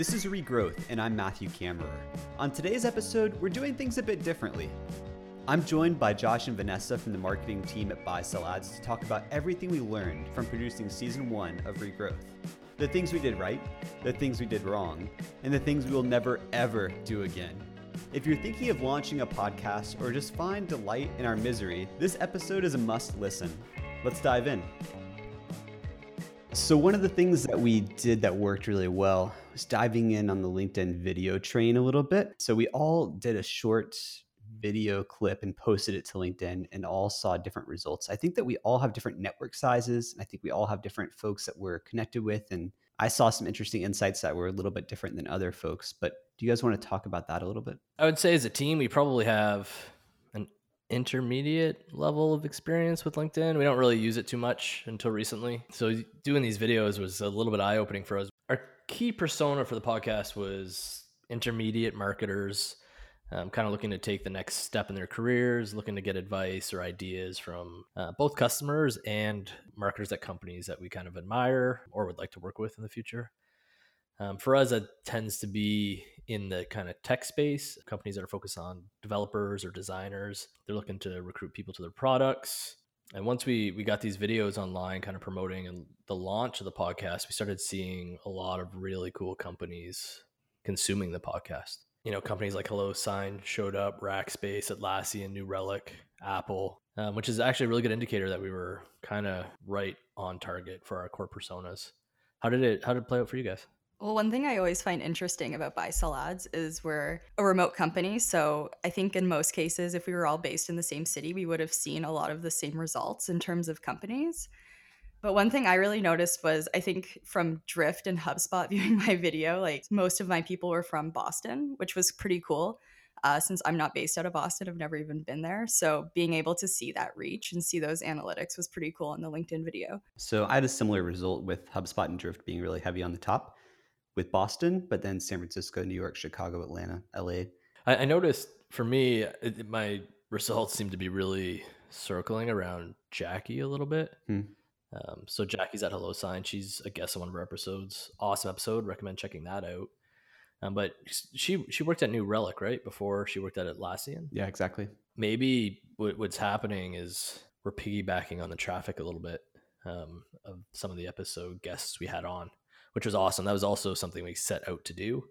This is Re:Growth, and I'm Matthew Kammerer. On today's episode, we're doing things a bit differently. I'm joined by Josh and Vanessa from the marketing team at BuySellAds to talk about everything we learned from producing season one of Re:Growth. The things we did right, the things we did wrong, and the things we will never ever do again. If you're thinking of launching a podcast or just find delight in our misery, this episode is a must listen. Let's dive in. So, one of the things that we did that worked really well diving in on the LinkedIn video train a little bit. So, we all did a short mm-hmm. video clip and posted it to LinkedIn and all saw different results. I think that we all have different network sizes. I think we all have different folks that we're connected with. And I saw some interesting insights that were a little bit different than other folks. But do you guys want to talk about that a little bit? I would say as a team, we probably have an intermediate level of experience with LinkedIn. We don't really use it too much until recently. So doing these videos was a little bit eye opening for us. Key persona for the podcast was intermediate marketers, um, kind of looking to take the next step in their careers, looking to get advice or ideas from uh, both customers and marketers at companies that we kind of admire or would like to work with in the future. Um, for us, it tends to be in the kind of tech space, companies that are focused on developers or designers. They're looking to recruit people to their products. And once we we got these videos online, kind of promoting and the launch of the podcast, we started seeing a lot of really cool companies consuming the podcast. You know, companies like HelloSign showed up, Rackspace, Atlassian, New Relic, Apple, um, which is actually a really good indicator that we were kind of right on target for our core personas. How did it How did it play out for you guys? Well, one thing I always find interesting about BuySellAds is we're a remote company. So I think in most cases, if we were all based in the same city, we would have seen a lot of the same results in terms of companies. But one thing I really noticed was I think from Drift and HubSpot viewing my video, like most of my people were from Boston, which was pretty cool. Uh, since I'm not based out of Boston, I've never even been there. So being able to see that reach and see those analytics was pretty cool in the LinkedIn video. So I had a similar result with HubSpot and Drift being really heavy on the top with Boston, but then San Francisco, New York, Chicago, Atlanta, LA. I, I noticed for me, it, my results seem to be really circling around Jackie a little bit. Hmm. Um, so Jackie's at HelloSign. She's a guest on one of our episodes. Awesome episode. Recommend checking that out. Um, but she she worked at New Relic right before she worked at Atlassian. Yeah, exactly. Maybe what, what's happening is we're piggybacking on the traffic a little bit um, of some of the episode guests we had on which was awesome. That was also something we set out to do.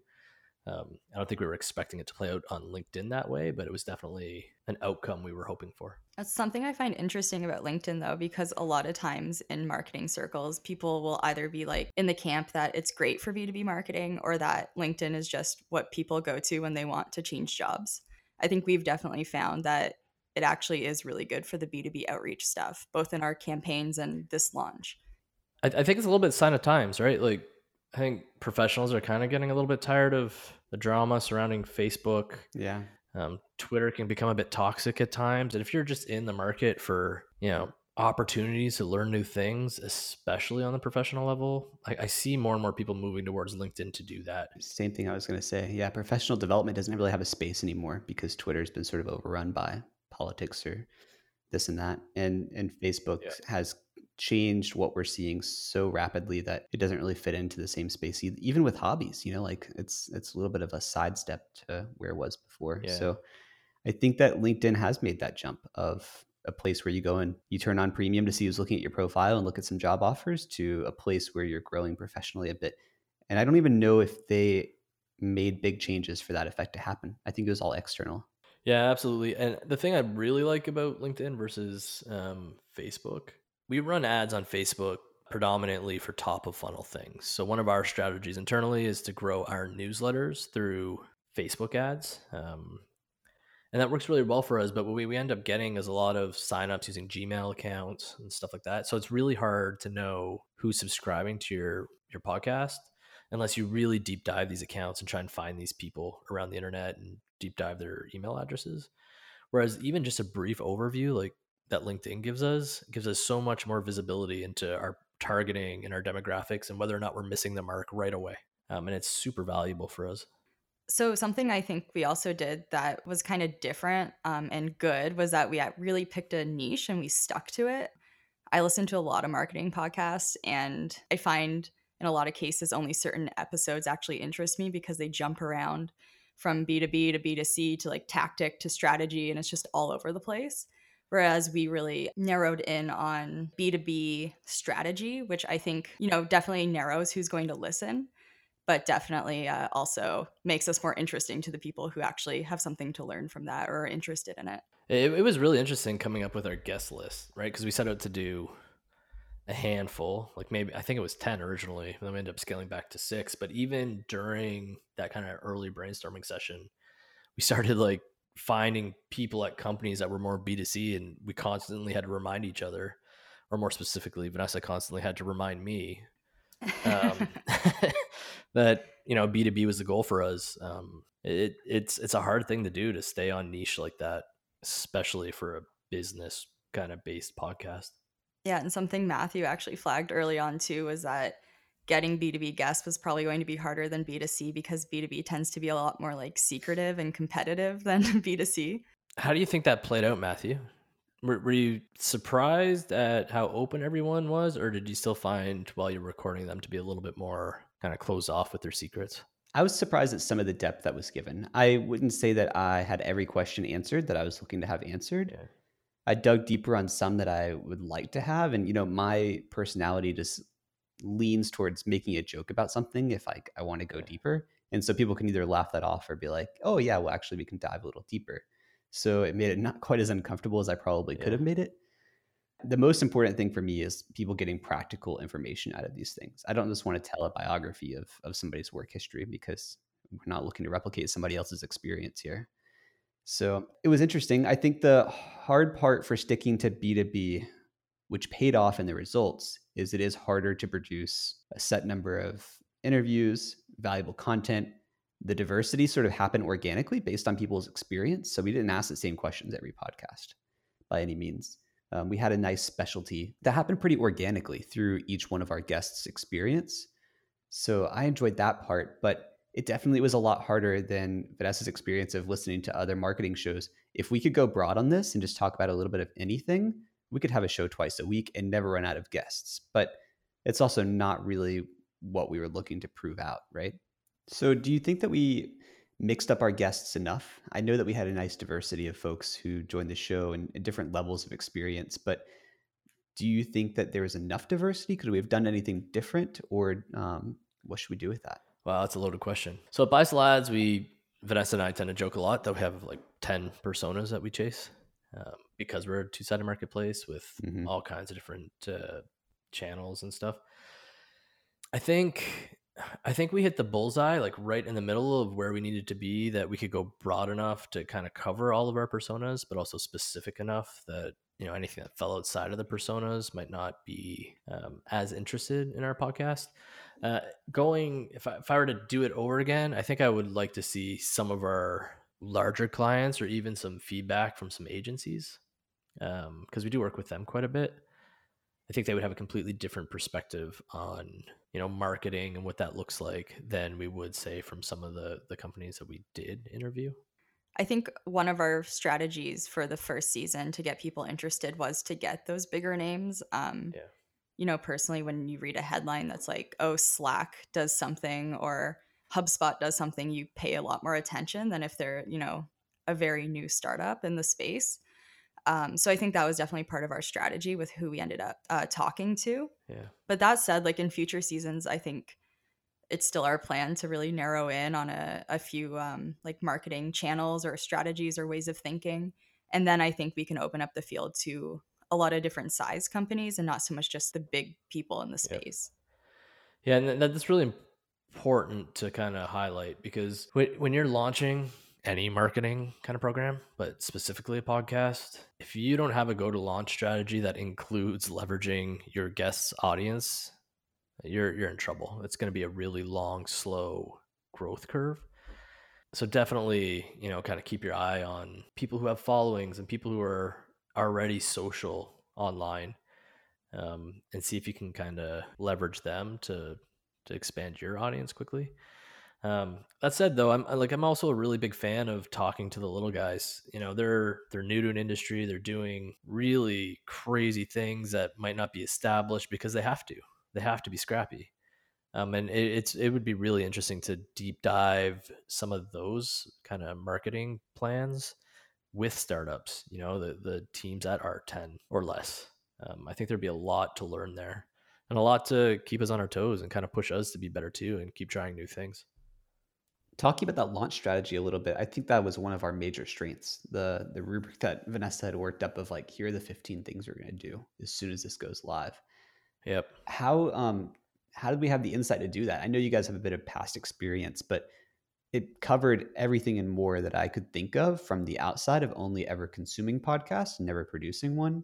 Um, I don't think we were expecting it to play out on LinkedIn that way, but it was definitely an outcome we were hoping for. That's something I find interesting about LinkedIn, though, because a lot of times in marketing circles, people will either be like in the camp that it's great for B2B marketing or that LinkedIn is just what people go to when they want to change jobs. I think we've definitely found that it actually is really good for the B2B outreach stuff, both in our campaigns and this launch. I, I think it's a little bit sign of times, right? Like I think professionals are kind of getting a little bit tired of the drama surrounding Facebook. Yeah. Um, Twitter can become a bit toxic at times. And if you're just in the market for, you know, opportunities to learn new things, especially on the professional level, I, I see more and more people moving towards LinkedIn to do that. Same thing I was going to say. Yeah. Professional development doesn't really have a space anymore because Twitter's been sort of overrun by politics or this and that. And, and Facebook yeah. has changed what we're seeing so rapidly that it doesn't really fit into the same space even with hobbies you know like it's it's a little bit of a sidestep to where it was before. Yeah. so i think that linkedin has made that jump of a place where you go and you turn on premium to see who's looking at your profile and look at some job offers to a place where you're growing professionally a bit. And i don't even know if they made big changes for that effect to happen. I think it was all external. Yeah absolutely. And the thing i really like about linkedin versus um, facebook we run ads on Facebook predominantly for top of funnel things. So one of our strategies internally is to grow our newsletters through Facebook ads. Um, and that works really well for us. But what we, we end up getting is a lot of signups using Gmail accounts and stuff like that. So it's really hard to know who's subscribing to your your podcast unless you really deep dive these accounts and try and find these people around the internet and deep dive their email addresses. Whereas even just a brief overview, like that LinkedIn gives us gives us so much more visibility into our targeting and our demographics and whether or not we're missing the mark right away. Um, and it's super valuable for us. So, something I think we also did that was kind of different um, and good was that we really picked a niche and we stuck to it. I listen to a lot of marketing podcasts and I find in a lot of cases, only certain episodes actually interest me because they jump around from B2B to B2C to like tactic to strategy, and it's just all over the place. Whereas we really narrowed in on B2B strategy, which I think, you know, definitely narrows who's going to listen, but definitely uh, also makes us more interesting to the people who actually have something to learn from that or are interested in it. It, it was really interesting coming up with our guest list, right? Because we set out to do a handful, like maybe I think it was 10 originally, then we ended up scaling back to six. But even during that kind of early brainstorming session, we started like finding people at companies that were more B2C and we constantly had to remind each other, or more specifically, Vanessa constantly had to remind me um, that, you know, B2B was the goal for us. Um, it, it's, it's a hard thing to do to stay on niche like that, especially for a business kind of based podcast. Yeah. And something Matthew actually flagged early on too was that getting B2B guests was probably going to be harder than B2C because B2B tends to be a lot more like secretive and competitive than B2C. How do you think that played out, Matthew? Were, were you surprised at how open everyone was, or did you still find while you're recording them to be a little bit more kind of closed off with their secrets? I was surprised at some of the depth that was given. I wouldn't say that I had every question answered that I was looking to have answered. Yeah. I dug deeper on some that I would like to have. And, you know, my personality just leans towards making a joke about something if like I want to go deeper. And so people can either laugh that off or be like, "Oh yeah, well actually we can dive a little deeper." So it made it not quite as uncomfortable as I probably could have made it. The most important thing for me is people getting practical information out of these things. I don't just want to tell a biography of of somebody's work history because we're not looking to replicate somebody else's experience here. So it was interesting. I think the hard part for sticking to B2B which paid off in the results, is it is harder to produce a set number of interviews, valuable content. The diversity sort of happened organically based on people's experience. So we didn't ask the same questions every podcast by any means. Um, we had a nice specialty that happened pretty organically through each one of our guests' experience. So I enjoyed that part, but it definitely was a lot harder than Vanessa's experience of listening to other marketing shows. If we could go broad on this and just talk about a little bit of anything, we could have a show twice a week and never run out of guests. But it's also not really what we were looking to prove out, right? So, do you think that we mixed up our guests enough? I know that we had a nice diversity of folks who joined the show and, different levels of experience, but do you think that there was enough diversity? Could we have done anything different, or um, what should we do with that? Wow, that's a loaded question. So at Buy Lads, we Vanessa and I tend to joke a lot that we have like ten personas that we chase um, because we're a two sided marketplace with mm-hmm. all kinds of different uh, channels and stuff. I think I think we hit the bullseye like right in the middle of where we needed to be that we could go broad enough to kind of cover all of our personas, but also specific enough that you know anything that fell outside of the personas might not be um, as interested in our podcast. Uh, going if I, if I were to do it over again, I think I would like to see some of our larger clients or even some feedback from some agencies because um, we do work with them quite a bit i think they would have a completely different perspective on you know marketing and what that looks like than we would say from some of the the companies that we did interview i think one of our strategies for the first season to get people interested was to get those bigger names um, yeah. you know personally when you read a headline that's like oh slack does something or HubSpot does something, you pay a lot more attention than if they're, you know, a very new startup in the space. Um, so I think that was definitely part of our strategy with who we ended up uh, talking to. Yeah. But that said, like in future seasons, I think it's still our plan to really narrow in on a, a few um, like marketing channels or strategies or ways of thinking. And then I think we can open up the field to a lot of different size companies and not so much just the big people in the space. Yeah, yeah and that's really important to kind of highlight because when you're launching any marketing kind of program, but specifically a podcast, if you don't have a go to launch strategy that includes leveraging your guest's audience, you're you're in trouble. It's going to be a really long, slow growth curve. So definitely, you know, kind of keep your eye on people who have followings and people who are already social online, um, and see if you can kind of leverage them to to expand your audience quickly. Um, that said, though, I'm like I'm also a really big fan of talking to the little guys. You know, they're they're new to an industry. They're doing really crazy things that might not be established because they have to. They have to be scrappy. Um, and it, it's it would be really interesting to deep dive some of those kind of marketing plans with startups. You know, the the teams that are ten or less. Um, I think there'd be a lot to learn there, and a lot to keep us on our toes and kind of push us to be better too, and keep trying new things. Talking about that launch strategy a little bit, I think that was one of our major strengths. The the rubric that Vanessa had worked up of like, here are the 15 things we're going to do as soon as this goes live. Yep. How um how did we have the insight to do that? I know you guys have a bit of past experience, but it covered everything and more that I could think of from the outside of only ever consuming podcasts, never producing one.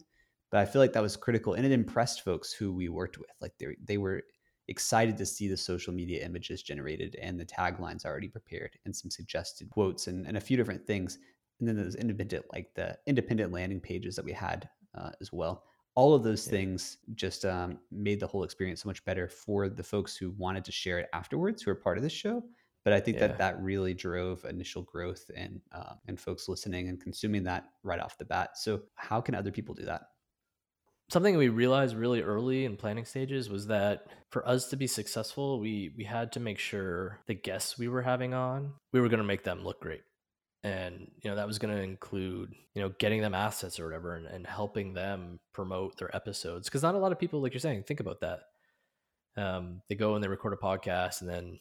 But I feel like that was critical and it impressed folks who we worked with. Like they they were excited to see the social media images generated and the taglines already prepared and some suggested quotes and, and a few different things. And then those independent, like the independent landing pages that we had uh, as well. All of those yeah. things just um, made the whole experience so much better for the folks who wanted to share it afterwards, who are part of this show. But I think yeah. that that really drove initial growth and uh, and folks listening and consuming that right off the bat. So how can other people do that? Something we realized really early in planning stages was that for us to be successful we we had to make sure the guests we were having on we were going to make them look great. And you know that was going to include you know getting them assets or whatever and, and helping them promote their episodes because not a lot of people like you're saying think about that. Um, they go and they record a podcast and then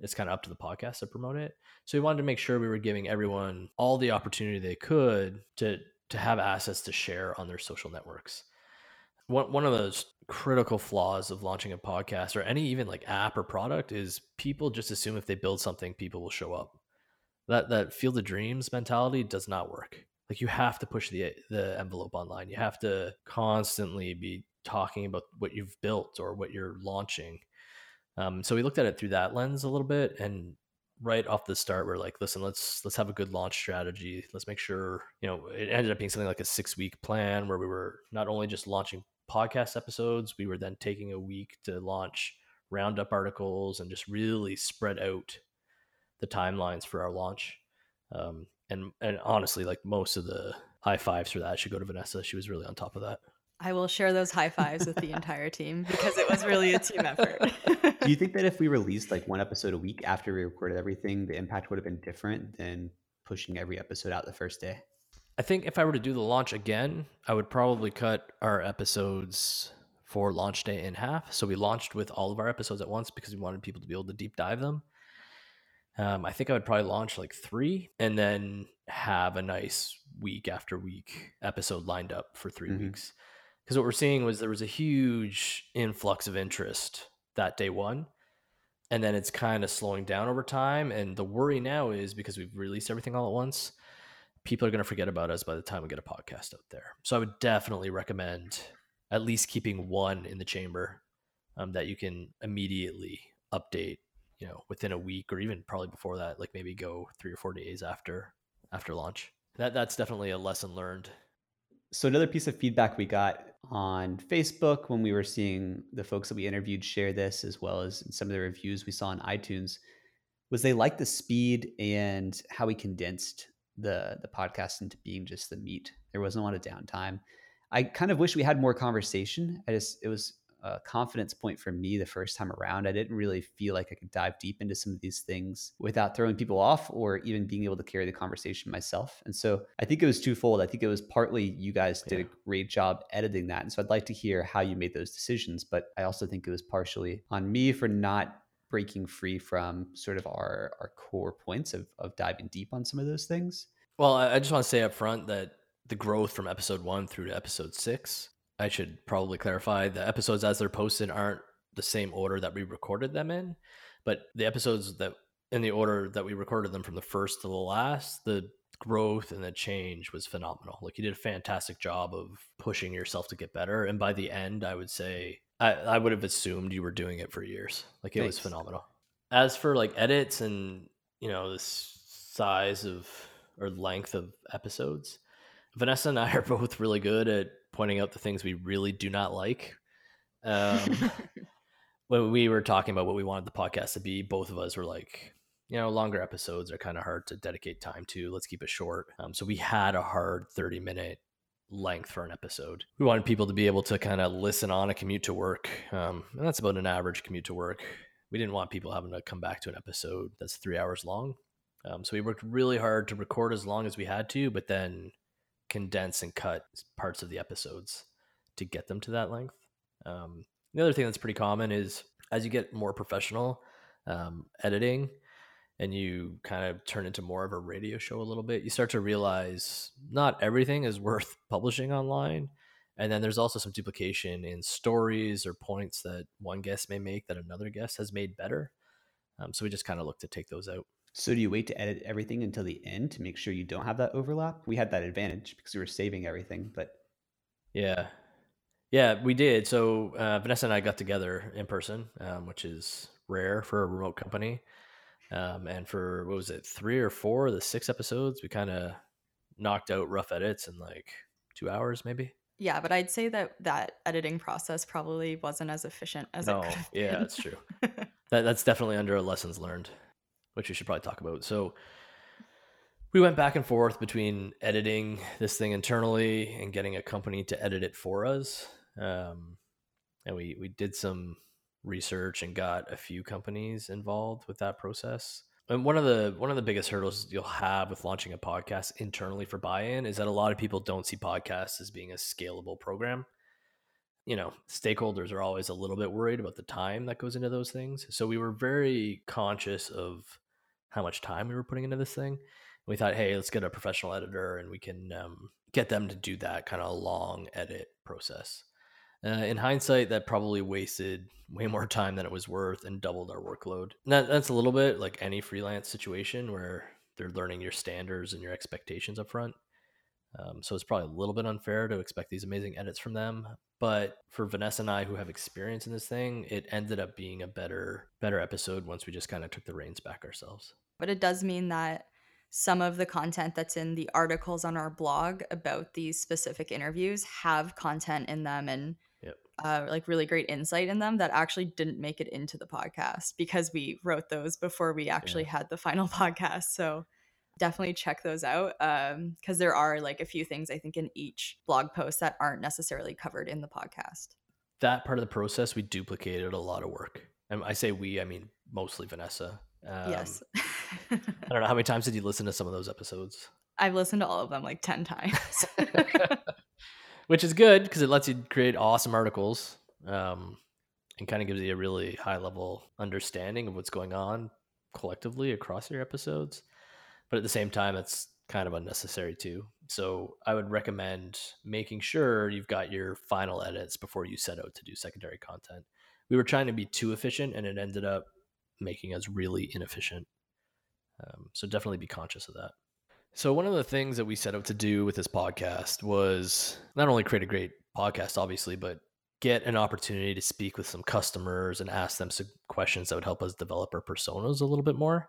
it's kind of up to the podcast to promote it. So we wanted to make sure we were giving everyone all the opportunity they could to to have assets to share on their social networks one one of those critical flaws of launching a podcast or any even like app or product is people just assume if they build something, people will show up. That that field of dreams mentality does not work. Like you have to push the the envelope online. You have to constantly be talking about what you've built or what you're launching. Um, so we looked at it through that lens a little bit, and right off the start we're like listen let's let's have a good launch strategy let's make sure you know it ended up being something like a six week plan where we were not only just launching podcast episodes. We were then taking a week to launch roundup articles and just really spread out the timelines for our launch. Um, and and honestly, like most of the high fives for that should go to Vanessa. She was really on top of that. I will share those high fives with the entire team because it was really a team effort. Do you think that if we released like one episode a week after we recorded everything, the impact would have been different than pushing every episode out the first day? I think if I were to do the launch again, I would probably cut our episodes for launch day in half. So we launched with all of our episodes at once because we wanted people to be able to deep dive them. Um, I think I would probably launch like three and then have a nice week after week episode lined up for 3 mm-hmm. weeks. Because what we're seeing was there was a huge influx of interest that day one. And then it's kind of slowing down over time. And the worry now is because we've released everything all at once, people are going to forget about us by the time we get a podcast out there. So I would definitely recommend at least keeping one in the chamber um, that you can immediately update, you know, within a week or even probably before that, like maybe go three or four days after after launch. That that's definitely a lesson learned. So another piece of feedback we got on Facebook when we were seeing the folks that we interviewed share this, as well as some of the reviews we saw on iTunes, was they liked the speed and how we condensed the the podcast into being just the meat. There wasn't a lot of downtime. I kind of wish we had more conversation. I just it was a confidence point for me the first time around. I didn't really feel like I could dive deep into some of these things without throwing people off or even being able to carry the conversation myself. And so I think it was twofold. I think it was partly you guys did yeah. a great job editing that. And so I'd like to hear how you made those decisions. But I also think it was partially on me for not breaking free from sort of our our core points of of diving deep on some of those things. Well, I just want to say up front that the growth from episode one through to episode six, I should probably clarify the episodes as they're posted aren't the same order that we recorded them in, but the episodes that in the order that we recorded them from the first to the last, the growth and the change was phenomenal. Like you did a fantastic job of pushing yourself to get better. And by the end, I would say I, I would have assumed you were doing it for years. Like it Thanks. was phenomenal. As for like edits and you know this size of or length of episodes, Vanessa and I are both really good at pointing out the things we really do not like. Um, when we were talking about what we wanted the podcast to be, both of us were like, you know, longer episodes are kind of hard to dedicate time to. Let's keep it short. Um, so we had a hard 30 minute length for an episode. We wanted people to be able to kind of listen on a commute to work. Um, and that's about an average commute to work we didn't want people having to come back to an episode that's three hours long. Um, so we worked really hard to record as long as we had to, but then condense and cut parts of the episodes to get them to that length. Um, the other thing that's pretty common is as you get more professional um, editing and you kind of turn into more of a radio show a little bit, you start to realize not everything is worth publishing online. And then there's also some duplication in stories or points that one guest may make that another guest has made better. Um, so we just kind of look to take those out. So do you wait to edit everything until the end to make sure you don't have that overlap? We had that advantage because we were saving everything, but yeah, yeah, we did. So uh, Vanessa and I got together in person, um, which is rare for a remote company. Um, and for what was it, three or four of the six episodes, we kind of knocked out rough edits in like two hours, maybe. Yeah, but I'd say that that editing process probably wasn't as efficient as no, it could have Yeah, that's true. that, that's definitely under a lessons learned which we should probably talk about. So we went back and forth between editing this thing internally and getting a company to edit it for us. Um, and we we did some research and got a few companies involved with that process. And one of the one of the biggest hurdles you'll have with launching a podcast internally for buy-in is that a lot of people don't see podcasts as being a scalable program you know, stakeholders are always a little bit worried about the time that goes into those things. So we were very conscious of how much time we were putting into this thing. We thought, hey, let's get a professional editor and we can um, get them to do that kind of long edit process. Uh, in hindsight, that probably wasted way more time than it was worth and doubled our workload. That, that's a little bit like any freelance situation where they're learning your standards and your expectations up front. Um, so it's probably a little bit unfair to expect these amazing edits from them. But for Vanessa and I, who have experience in this thing, it ended up being a better better episode once we just kind of took the reins back ourselves. But it does mean that some of the content that's in the articles on our blog about these specific interviews have content in them and. Uh, like really great insight in them that actually didn't make it into the podcast because we wrote those before we actually yeah. had the final podcast. So definitely check those out because um, there are like a few things I think in each blog post that aren't necessarily covered in the podcast. That part of the process, we duplicated a lot of work. And I say we, I mean mostly Vanessa. Um, yes. I don't know how many times did you listen to some of those episodes? I've listened to all of them like 10 times. Which is good because it lets you create awesome articles um, and kind of gives you a really high level understanding of what's going on collectively across your episodes. But at the same time it's kind of unnecessary too. So i would recommend making sure you've got your final edits before you set out to do secondary content. We were trying to be too efficient and it ended up making us really inefficient. Um, so definitely be conscious of that so one of the things that we set out to do with this podcast was not only create a great podcast obviously but get an opportunity to speak with some customers and ask them some questions that would help us develop our personas a little bit more.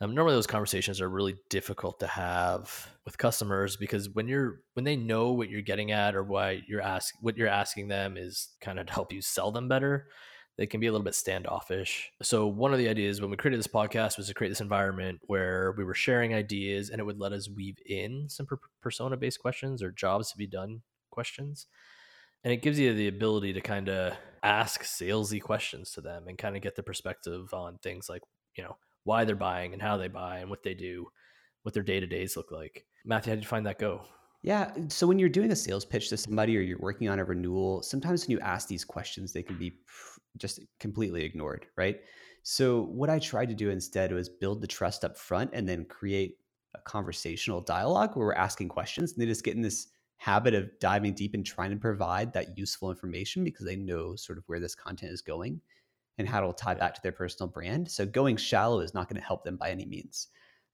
Um, normally those conversations are really difficult to have with customers because when you're when they know what you're getting at or why you're ask what you're asking them is kind of to help you sell them better they can be a little bit standoffish so one of the ideas when we created this podcast was to create this environment where we were sharing ideas and it would let us weave in some per- persona based questions or jobs to be done questions and it gives you the ability to kind of ask salesy questions to them and kind of get the perspective on things like you know why they're buying and how they buy and what they do, what their day to days look like. Matthew, how did you find that go? Yeah. So when you're doing a sales pitch to somebody or you're working on a renewal, sometimes when you ask these questions, they can be just completely ignored, right? So what I tried to do instead was build the trust up front and then create a conversational dialogue where we're asking questions and they just get in this habit of diving deep and trying to provide that useful information because they know sort of where this content is going and how it'll tie back to their personal brand. So going shallow is not going to help them by any means.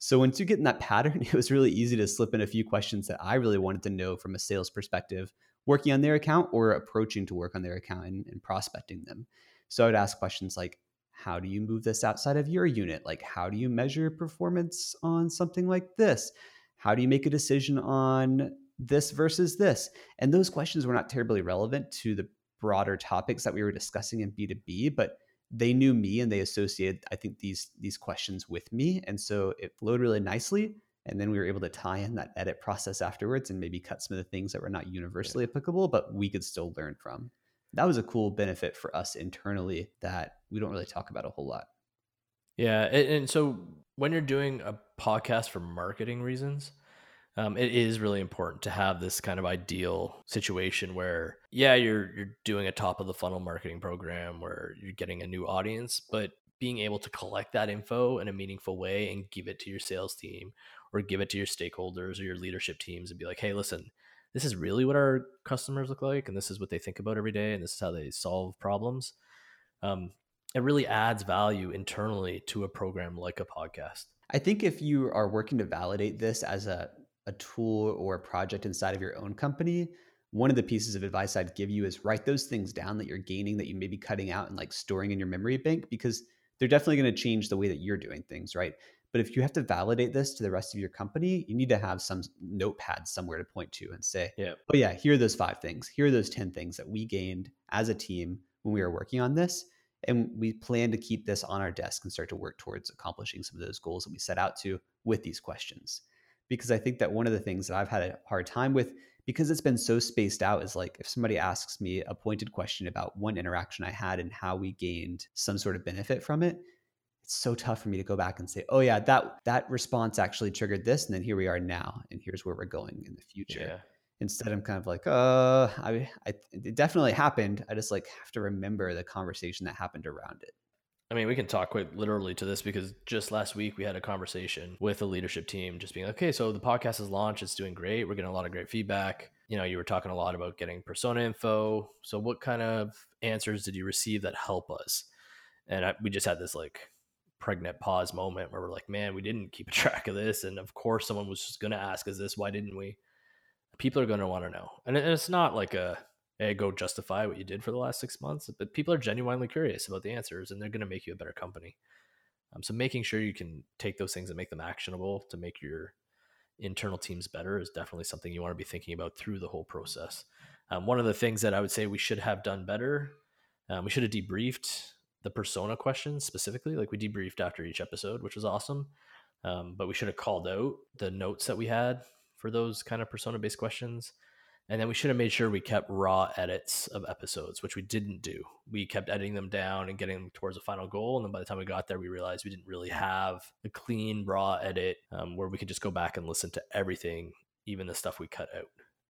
So once you get in that pattern, it was really easy to slip in a few questions that I really wanted to know from a sales perspective, working on their account or approaching to work on their account and, and prospecting them. So I would ask questions like, how do you move this outside of your unit? Like, how do you measure performance on something like this? How do you make a decision on this versus this? And those questions were not terribly relevant to the broader topics that we were discussing in B2B, but they knew me and they associated i think these these questions with me and so it flowed really nicely and then we were able to tie in that edit process afterwards and maybe cut some of the things that were not universally yeah. applicable but we could still learn from that was a cool benefit for us internally that we don't really talk about a whole lot. Yeah, and, and so when you're doing a podcast for marketing reasons, um, it is really important to have this kind of ideal situation where, yeah, you're you're doing a top of the funnel marketing program where you're getting a new audience, but being able to collect that info in a meaningful way and give it to your sales team or give it to your stakeholders or your leadership teams and be like, hey, listen, this is really what our customers look like, and this is what they think about every day, and this is how they solve problems. Um, it really adds value internally to a program like a podcast. I think if you are working to validate this as a, a tool or a project inside of your own company, one of the pieces of advice I'd give you is write those things down that you're gaining that you may be cutting out and like storing in your memory bank because they're definitely going to change the way that you're doing things, right? But if you have to validate this to the rest of your company, you need to have some notepad somewhere to point to and say, yeah. oh, yeah, here are those five things. Here are those 10 things that we gained as a team when we were working on this. And we plan to keep this on our desk and start to work towards accomplishing some of those goals that we set out to with these questions. Because I think that one of the things that I've had a hard time with, because it's been so spaced out, is like if somebody asks me a pointed question about one interaction I had and how we gained some sort of benefit from it, it's so tough for me to go back and say, oh yeah, that that response actually triggered this, and then here we are now, and here's where we're going in the future. Yeah. Instead, I'm kind of like, uh, I, I, it definitely happened. I just like have to remember the conversation that happened around it. I mean, we can talk quite literally to this because just last week we had a conversation with the leadership team, just being like, okay, so the podcast is launched, it's doing great, we're getting a lot of great feedback. You know, you were talking a lot about getting persona info. So, what kind of answers did you receive that help us? And I, we just had this like pregnant pause moment where we're like, man, we didn't keep a track of this. And of course, someone was just going to ask us this. Why didn't we? People are going to want to know. And it's not like a, go justify what you did for the last six months, but people are genuinely curious about the answers and they're going to make you a better company. Um, so making sure you can take those things and make them actionable to make your internal teams better is definitely something you want to be thinking about through the whole process. Um, one of the things that I would say we should have done better, um, we should have debriefed the persona questions specifically. Like we debriefed after each episode, which was awesome. Um, but we should have called out the notes that we had for those kind of persona based questions. And then we should have made sure we kept raw edits of episodes, which we didn't do. We kept editing them down and getting them towards a final goal. And then by the time we got there, we realized we didn't really have a clean, raw edit um, where we could just go back and listen to everything, even the stuff we cut out.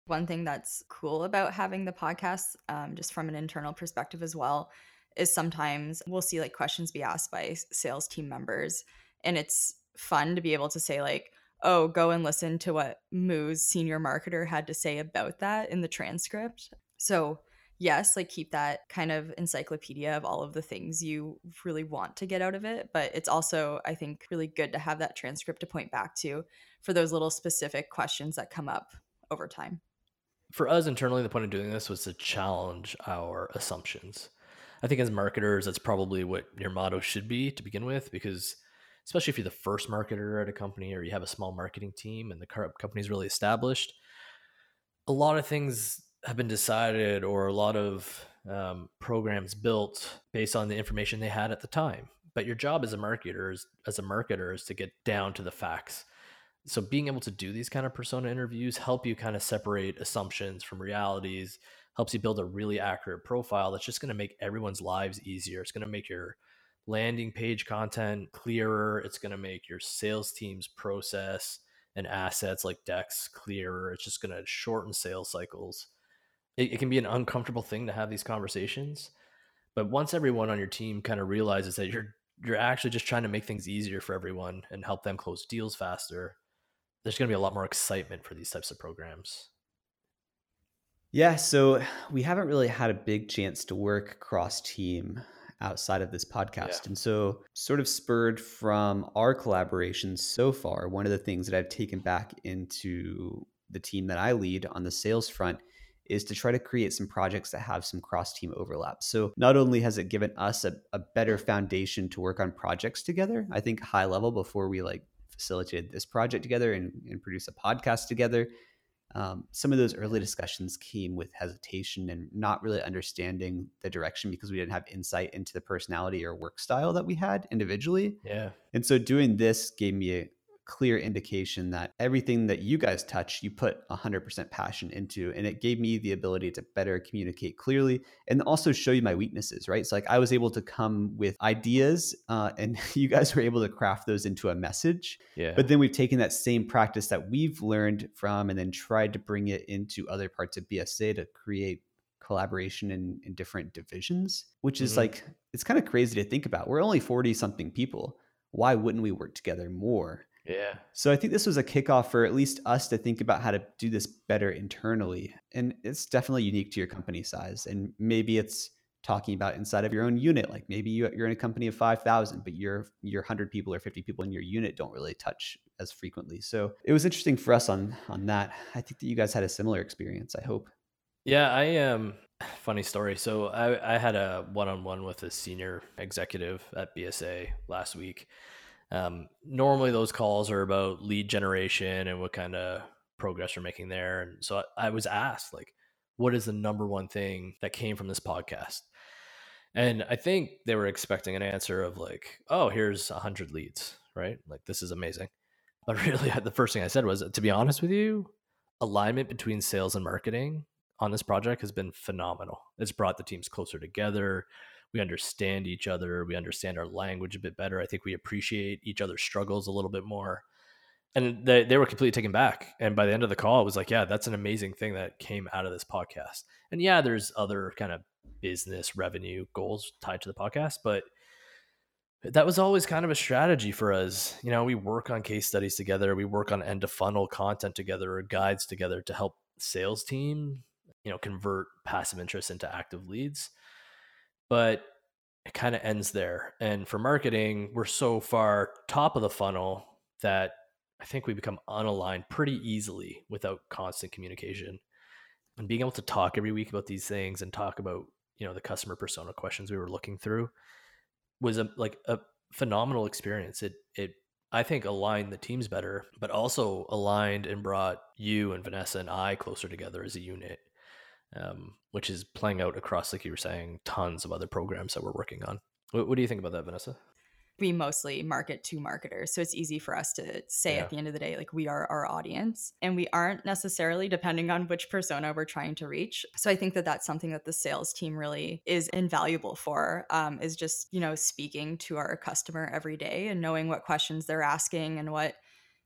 One thing that's cool about having the podcast, um, just from an internal perspective as well, is sometimes we'll see like questions be asked by sales team members and it's fun to be able to say like oh go and listen to what moo's senior marketer had to say about that in the transcript. So yes like keep that kind of encyclopedia of all of the things you really want to get out of it but it's also i think really good to have that transcript to point back to for those little specific questions that come up over time. For us internally the point of doing this was to challenge our assumptions. I think as marketers, that's probably what your motto should be to begin with, because especially if you're the first marketer at a company or you have a small marketing team and the company is really established, a lot of things have been decided or a lot of um, programs built based on the information they had at the time. But your job as a marketer is, as a marketer is to get down to the facts. So being able to do these kind of persona interviews help you kind of separate assumptions from realities helps you build a really accurate profile that's just going to make everyone's lives easier. It's going to make your landing page content clearer. It's going to make your sales team's process and assets like decks clearer. It's just going to shorten sales cycles. It, it, can be an uncomfortable thing to have these conversations, but once everyone on your team kind of realizes that you're you're actually just trying to make things easier for everyone and help them close deals faster, there's going to be a lot more excitement for these types of programs. Yeah, so we haven't really had a big chance to work cross team outside of this podcast. Yeah. And so, sort of spurred from our collaborations so far, one of the things that I've taken back into the team that I lead on the sales front is to try to create some projects that have some cross team overlap. So, not only has it given us a, a better foundation to work on projects together, I think high level before we like facilitated this project together and, and produce a podcast together um, some of those early discussions came with hesitation and not really understanding the direction because we didn't have insight into the personality or work style that we had individually. Yeah. And so doing this gave me a clear indication that everything that you guys touch, you put 100% passion into. And it gave me the ability to better communicate clearly and also show you my weaknesses, right? So, like, I was able to come with ideas uh, and you guys were able to craft those into a message. Yeah. But then we've taken that same practice that we've learned from and then tried to bring it into other parts of BSA to create collaboration in, in different divisions, which is mm-hmm. like, it's kind of crazy to think about. We're only 40 something people. Why wouldn't we work together more? Yeah. So I think this was a kickoff for at least us to think about how to do this better internally. And it's definitely unique to your company size. And maybe it's talking about inside of your own unit. Like maybe you're in a company of 5,000, but your, your 100 people or 50 people in your unit don't really touch as frequently. So it was interesting for us on, on that. I think that you guys had a similar experience, I hope. Yeah, I um funny story. So I, I had a one-on-one with a senior executive at BSA last week um, normally, those calls are about lead generation and what kind of progress we're making there. And so I, I was asked, like, what is the number one thing that came from this podcast? And I think they were expecting an answer of like, oh, here's a hundred leads, right? Like this is amazing. But really, the first thing I said was, to be honest with you, alignment between sales and marketing on this project has been phenomenal. It's brought the teams closer together we understand each other we understand our language a bit better i think we appreciate each other's struggles a little bit more. And they, they were completely taken back and by the end of the call it was like yeah that's an amazing thing that came out of this podcast. And yeah there's other kind of business revenue goals tied to the podcast but that was always kind of a strategy for us. You know we work on case studies together we work on end to funnel content together or guides together to help sales team you know convert passive interest into active leads but it kind of ends there. And for marketing, we're so far top of the funnel that I think we become unaligned pretty easily without constant communication. And being able to talk every week about these things and talk about, you know, the customer persona questions we were looking through was a like a phenomenal experience. It it I think aligned the teams better, but also aligned and brought you and Vanessa and I closer together as a unit um, which is playing out across, like you were saying, tons of other programs that we're working on. What, what do you think about that, Vanessa? we mostly market to marketers. So it's easy for us to say yeah. at the end of the day, like we are our audience and we aren't necessarily depending on which persona we're trying to reach. So I think that that's something that the sales team really is invaluable for um, is just, you know, speaking to our customer every day and knowing what questions they're asking and what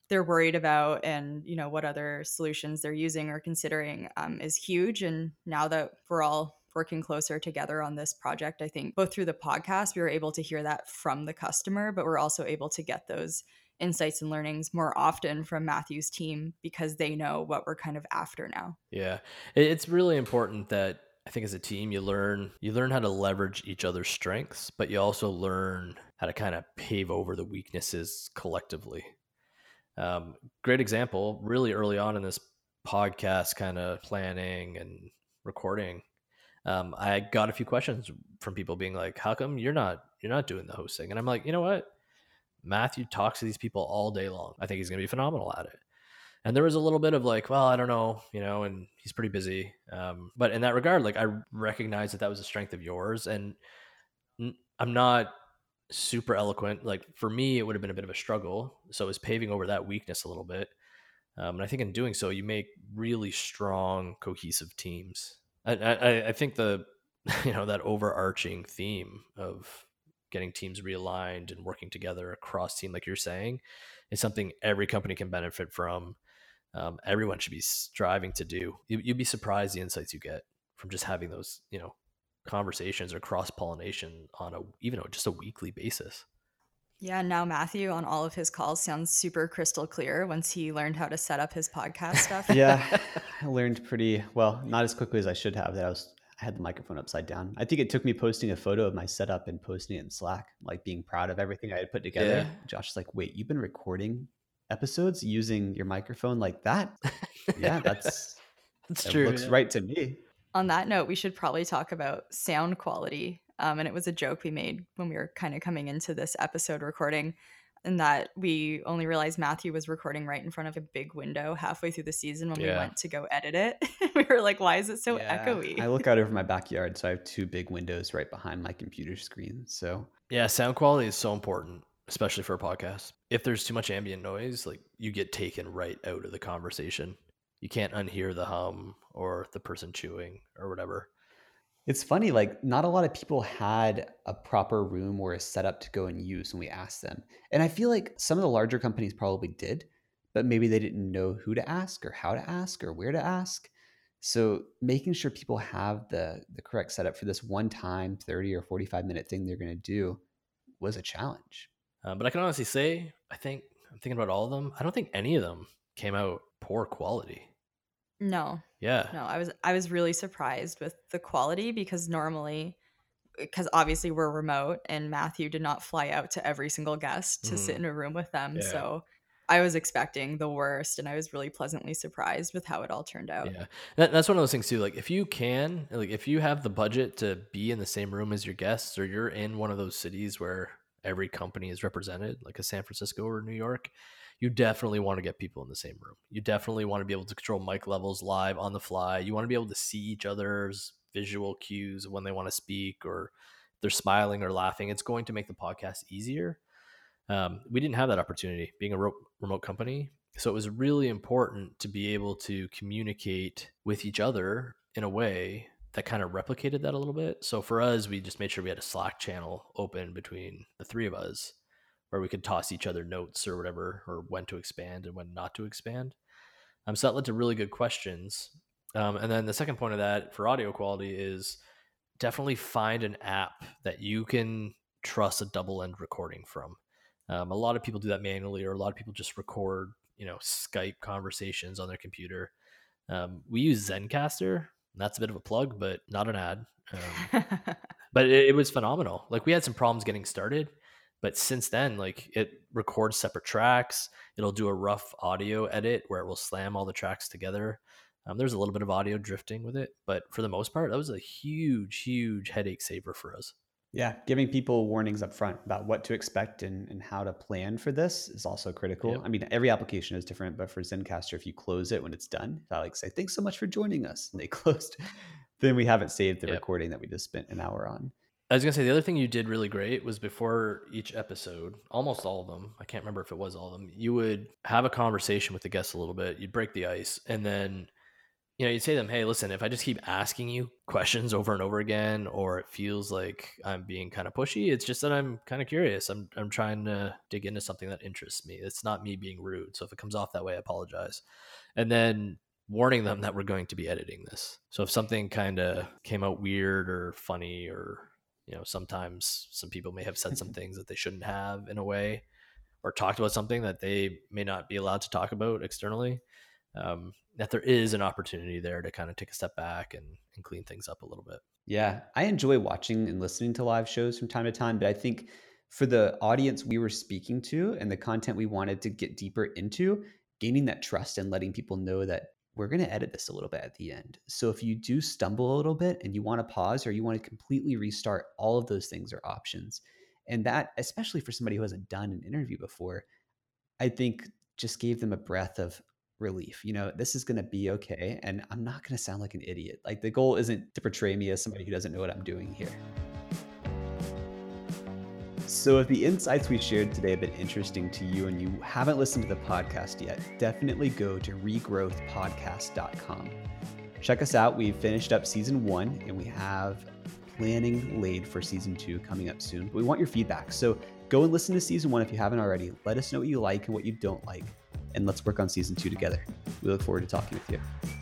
they're worried about and you know what other solutions they're using or considering um, is huge. And now that we're all working closer together on this project i think both through the podcast we were able to hear that from the customer but we're also able to get those insights and learnings more often from matthew's team because they know what we're kind of after now. Yeah. It's really important that I think as a team you learn you learn how to leverage each other's strengths, but you also learn how to kind of pave over the weaknesses collectively. Um, great example, really early on in this podcast kind of planning and recording. Um, I got a few questions from people being like, "How come you're not you're not doing the hosting?" And I'm like, you know what? Matthew talks to these people all day long. I think he's going to be phenomenal at it. And there was a little bit of like, well, I don't know, you know, and he's pretty busy. Um, but in that regard, like I recognize that that was a strength of yours, and I'm not super eloquent. Like for me, it would have been a bit of a struggle. So it was paving over that weakness a little bit. Um, and I think in doing so, you make really strong, cohesive teams. I, I, I think the, you know, that overarching theme of getting teams realigned and working together across team, like you're saying, is something every company can benefit from. Um, everyone should be striving to do. You, you'd be surprised the insights you get from just having those, you know, conversations or cross pollination on a even just a weekly basis. Yeah, now Matthew on all of his calls sounds super crystal clear once he learned how to set up his podcast stuff. yeah, I learned pretty well, not as quickly as I should have. That I was I had the microphone upside down. I think it took me posting a photo of my setup and posting it in Slack, like being proud of everything I had put together. Yeah. Josh is like, "Wait, you've been recording episodes using your microphone like that?" yeah, that's that's that true. Looks yeah. right to me on that note, we should probably talk about sound quality. Um, and it was a joke we made when we were kind of coming into this episode recording, and that we only realized Matthew was recording right in front of a big window halfway through the season when yeah. we went to go edit it. we were like, why is it so yeah. echoey? I look out over my backyard, so I have two big windows right behind my computer screen. So, yeah, sound quality is so important. especially for a podcast. If there's too much ambient noise, like you get taken right out of the conversation. You can't unhear the hum or the person chewing or whatever. It's funny, like not a lot of people had a proper room or a setup to go and use when we asked them. And I feel like some of the larger companies probably did, but maybe they didn't know who to ask or how to ask or where to ask. So making sure people have the the correct setup for this one time 30 or 45 minute thing they're going to do was a challenge. Uh, but I can honestly say, I think I'm thinking about all of them. I don't think any of them came out poor quality. No. Yeah. No, I was I was really surprised with the quality because normally because obviously we're remote and Matthew did not fly out to every single guest to mm. sit in a room with them. Yeah. So I was expecting the worst and I was really pleasantly surprised with how it all turned out. Yeah. That, that's one of those things too. Like if you can, like if you have the budget to be in the same room as your guests or you're in one of those cities where every company is represented, like a San Francisco or New York, you definitely want to get people in the same room. You definitely want to be able to control mic levels live on the fly. You want to be able to see each other's visual cues when they want to speak or they're smiling or laughing. It's going to make the podcast easier. Um, we didn't have that opportunity being a remote company. So it was really important to be able to communicate with each other in a way that kind of replicated that a little bit. So for us, we just made sure we had a Slack channel open between the three of us where we could toss each other notes or whatever, or when to expand and when not to expand. Um, so that led to really good questions. Um, and then the second point of that for audio quality is definitely find an app that you can trust a double end recording from. Um, a lot of people do that manually, or a lot of people just record, you know, Skype conversations on their computer. Um, we use Zencastr. That's a bit of a plug, but not an ad. Um, but it, it, was phenomenal. Like we had some problems getting started, but since then, like it records separate tracks. It'll do a rough audio edit where it will slam all the tracks together. Um, there's a little bit of audio drifting with it, but for the most part, that was a huge, huge headache saver for us. Yeah, giving people warnings up front about what to expect and, and how to plan for this is also critical. Yep. I mean, every application is different, but for Zencastr, if you close it when it's done, if I like say, thanks so much for joining us, and they closed, then we haven't saved the yep. recording that we just spent an hour on. I was gonna say the other thing you did really great was before each episode, almost all of them. I can't remember if it was all of them. You would have a conversation with the guests a little bit. You'd break the ice, and then you know, you'd say to them, hey, listen, if I just keep asking you questions over and over again, or it feels like I'm being kind of pushy, it's just that I'm kind of curious. I'm, I'm trying to dig into something that interests me. It's not me being rude. So if it comes off that way, I apologize. And then warning them that we're going to be editing this. So if something kind of came out weird or funny, or, you know, sometimes some people may have said some things that they shouldn't have in a way, or talked about something that they may not be allowed to talk about externally. Um, that there is an opportunity there to kind of take a step back and, and clean things up a little bit. Yeah, I enjoy watching and listening to live shows from time to time, but I think for the audience we were speaking to and the content we wanted to get deeper into, gaining that trust and letting people know that we're going to edit this a little bit at the end. So if you do stumble a little bit and you want to pause or you want to completely restart, all of those things are options. And that, especially for somebody who hasn't done an interview before, I think just gave them a breath of, relief. You know, this is going to be mm. okay. And I'm not going to sound like an idiot. Like the goal isn't to portray me as somebody who doesn't know what I'm doing here. So, if the insights we shared today have been interesting to you and you haven't listened to the podcast yet, definitely go to regrowthpodcast.com. Check us out. We've finished up season one and we have planning laid for season two coming up soon. But we want your feedback. So, go and listen to season one if you haven't already. Let us know what you like and what you don't like and let's work on season two together. We look forward to talking with you.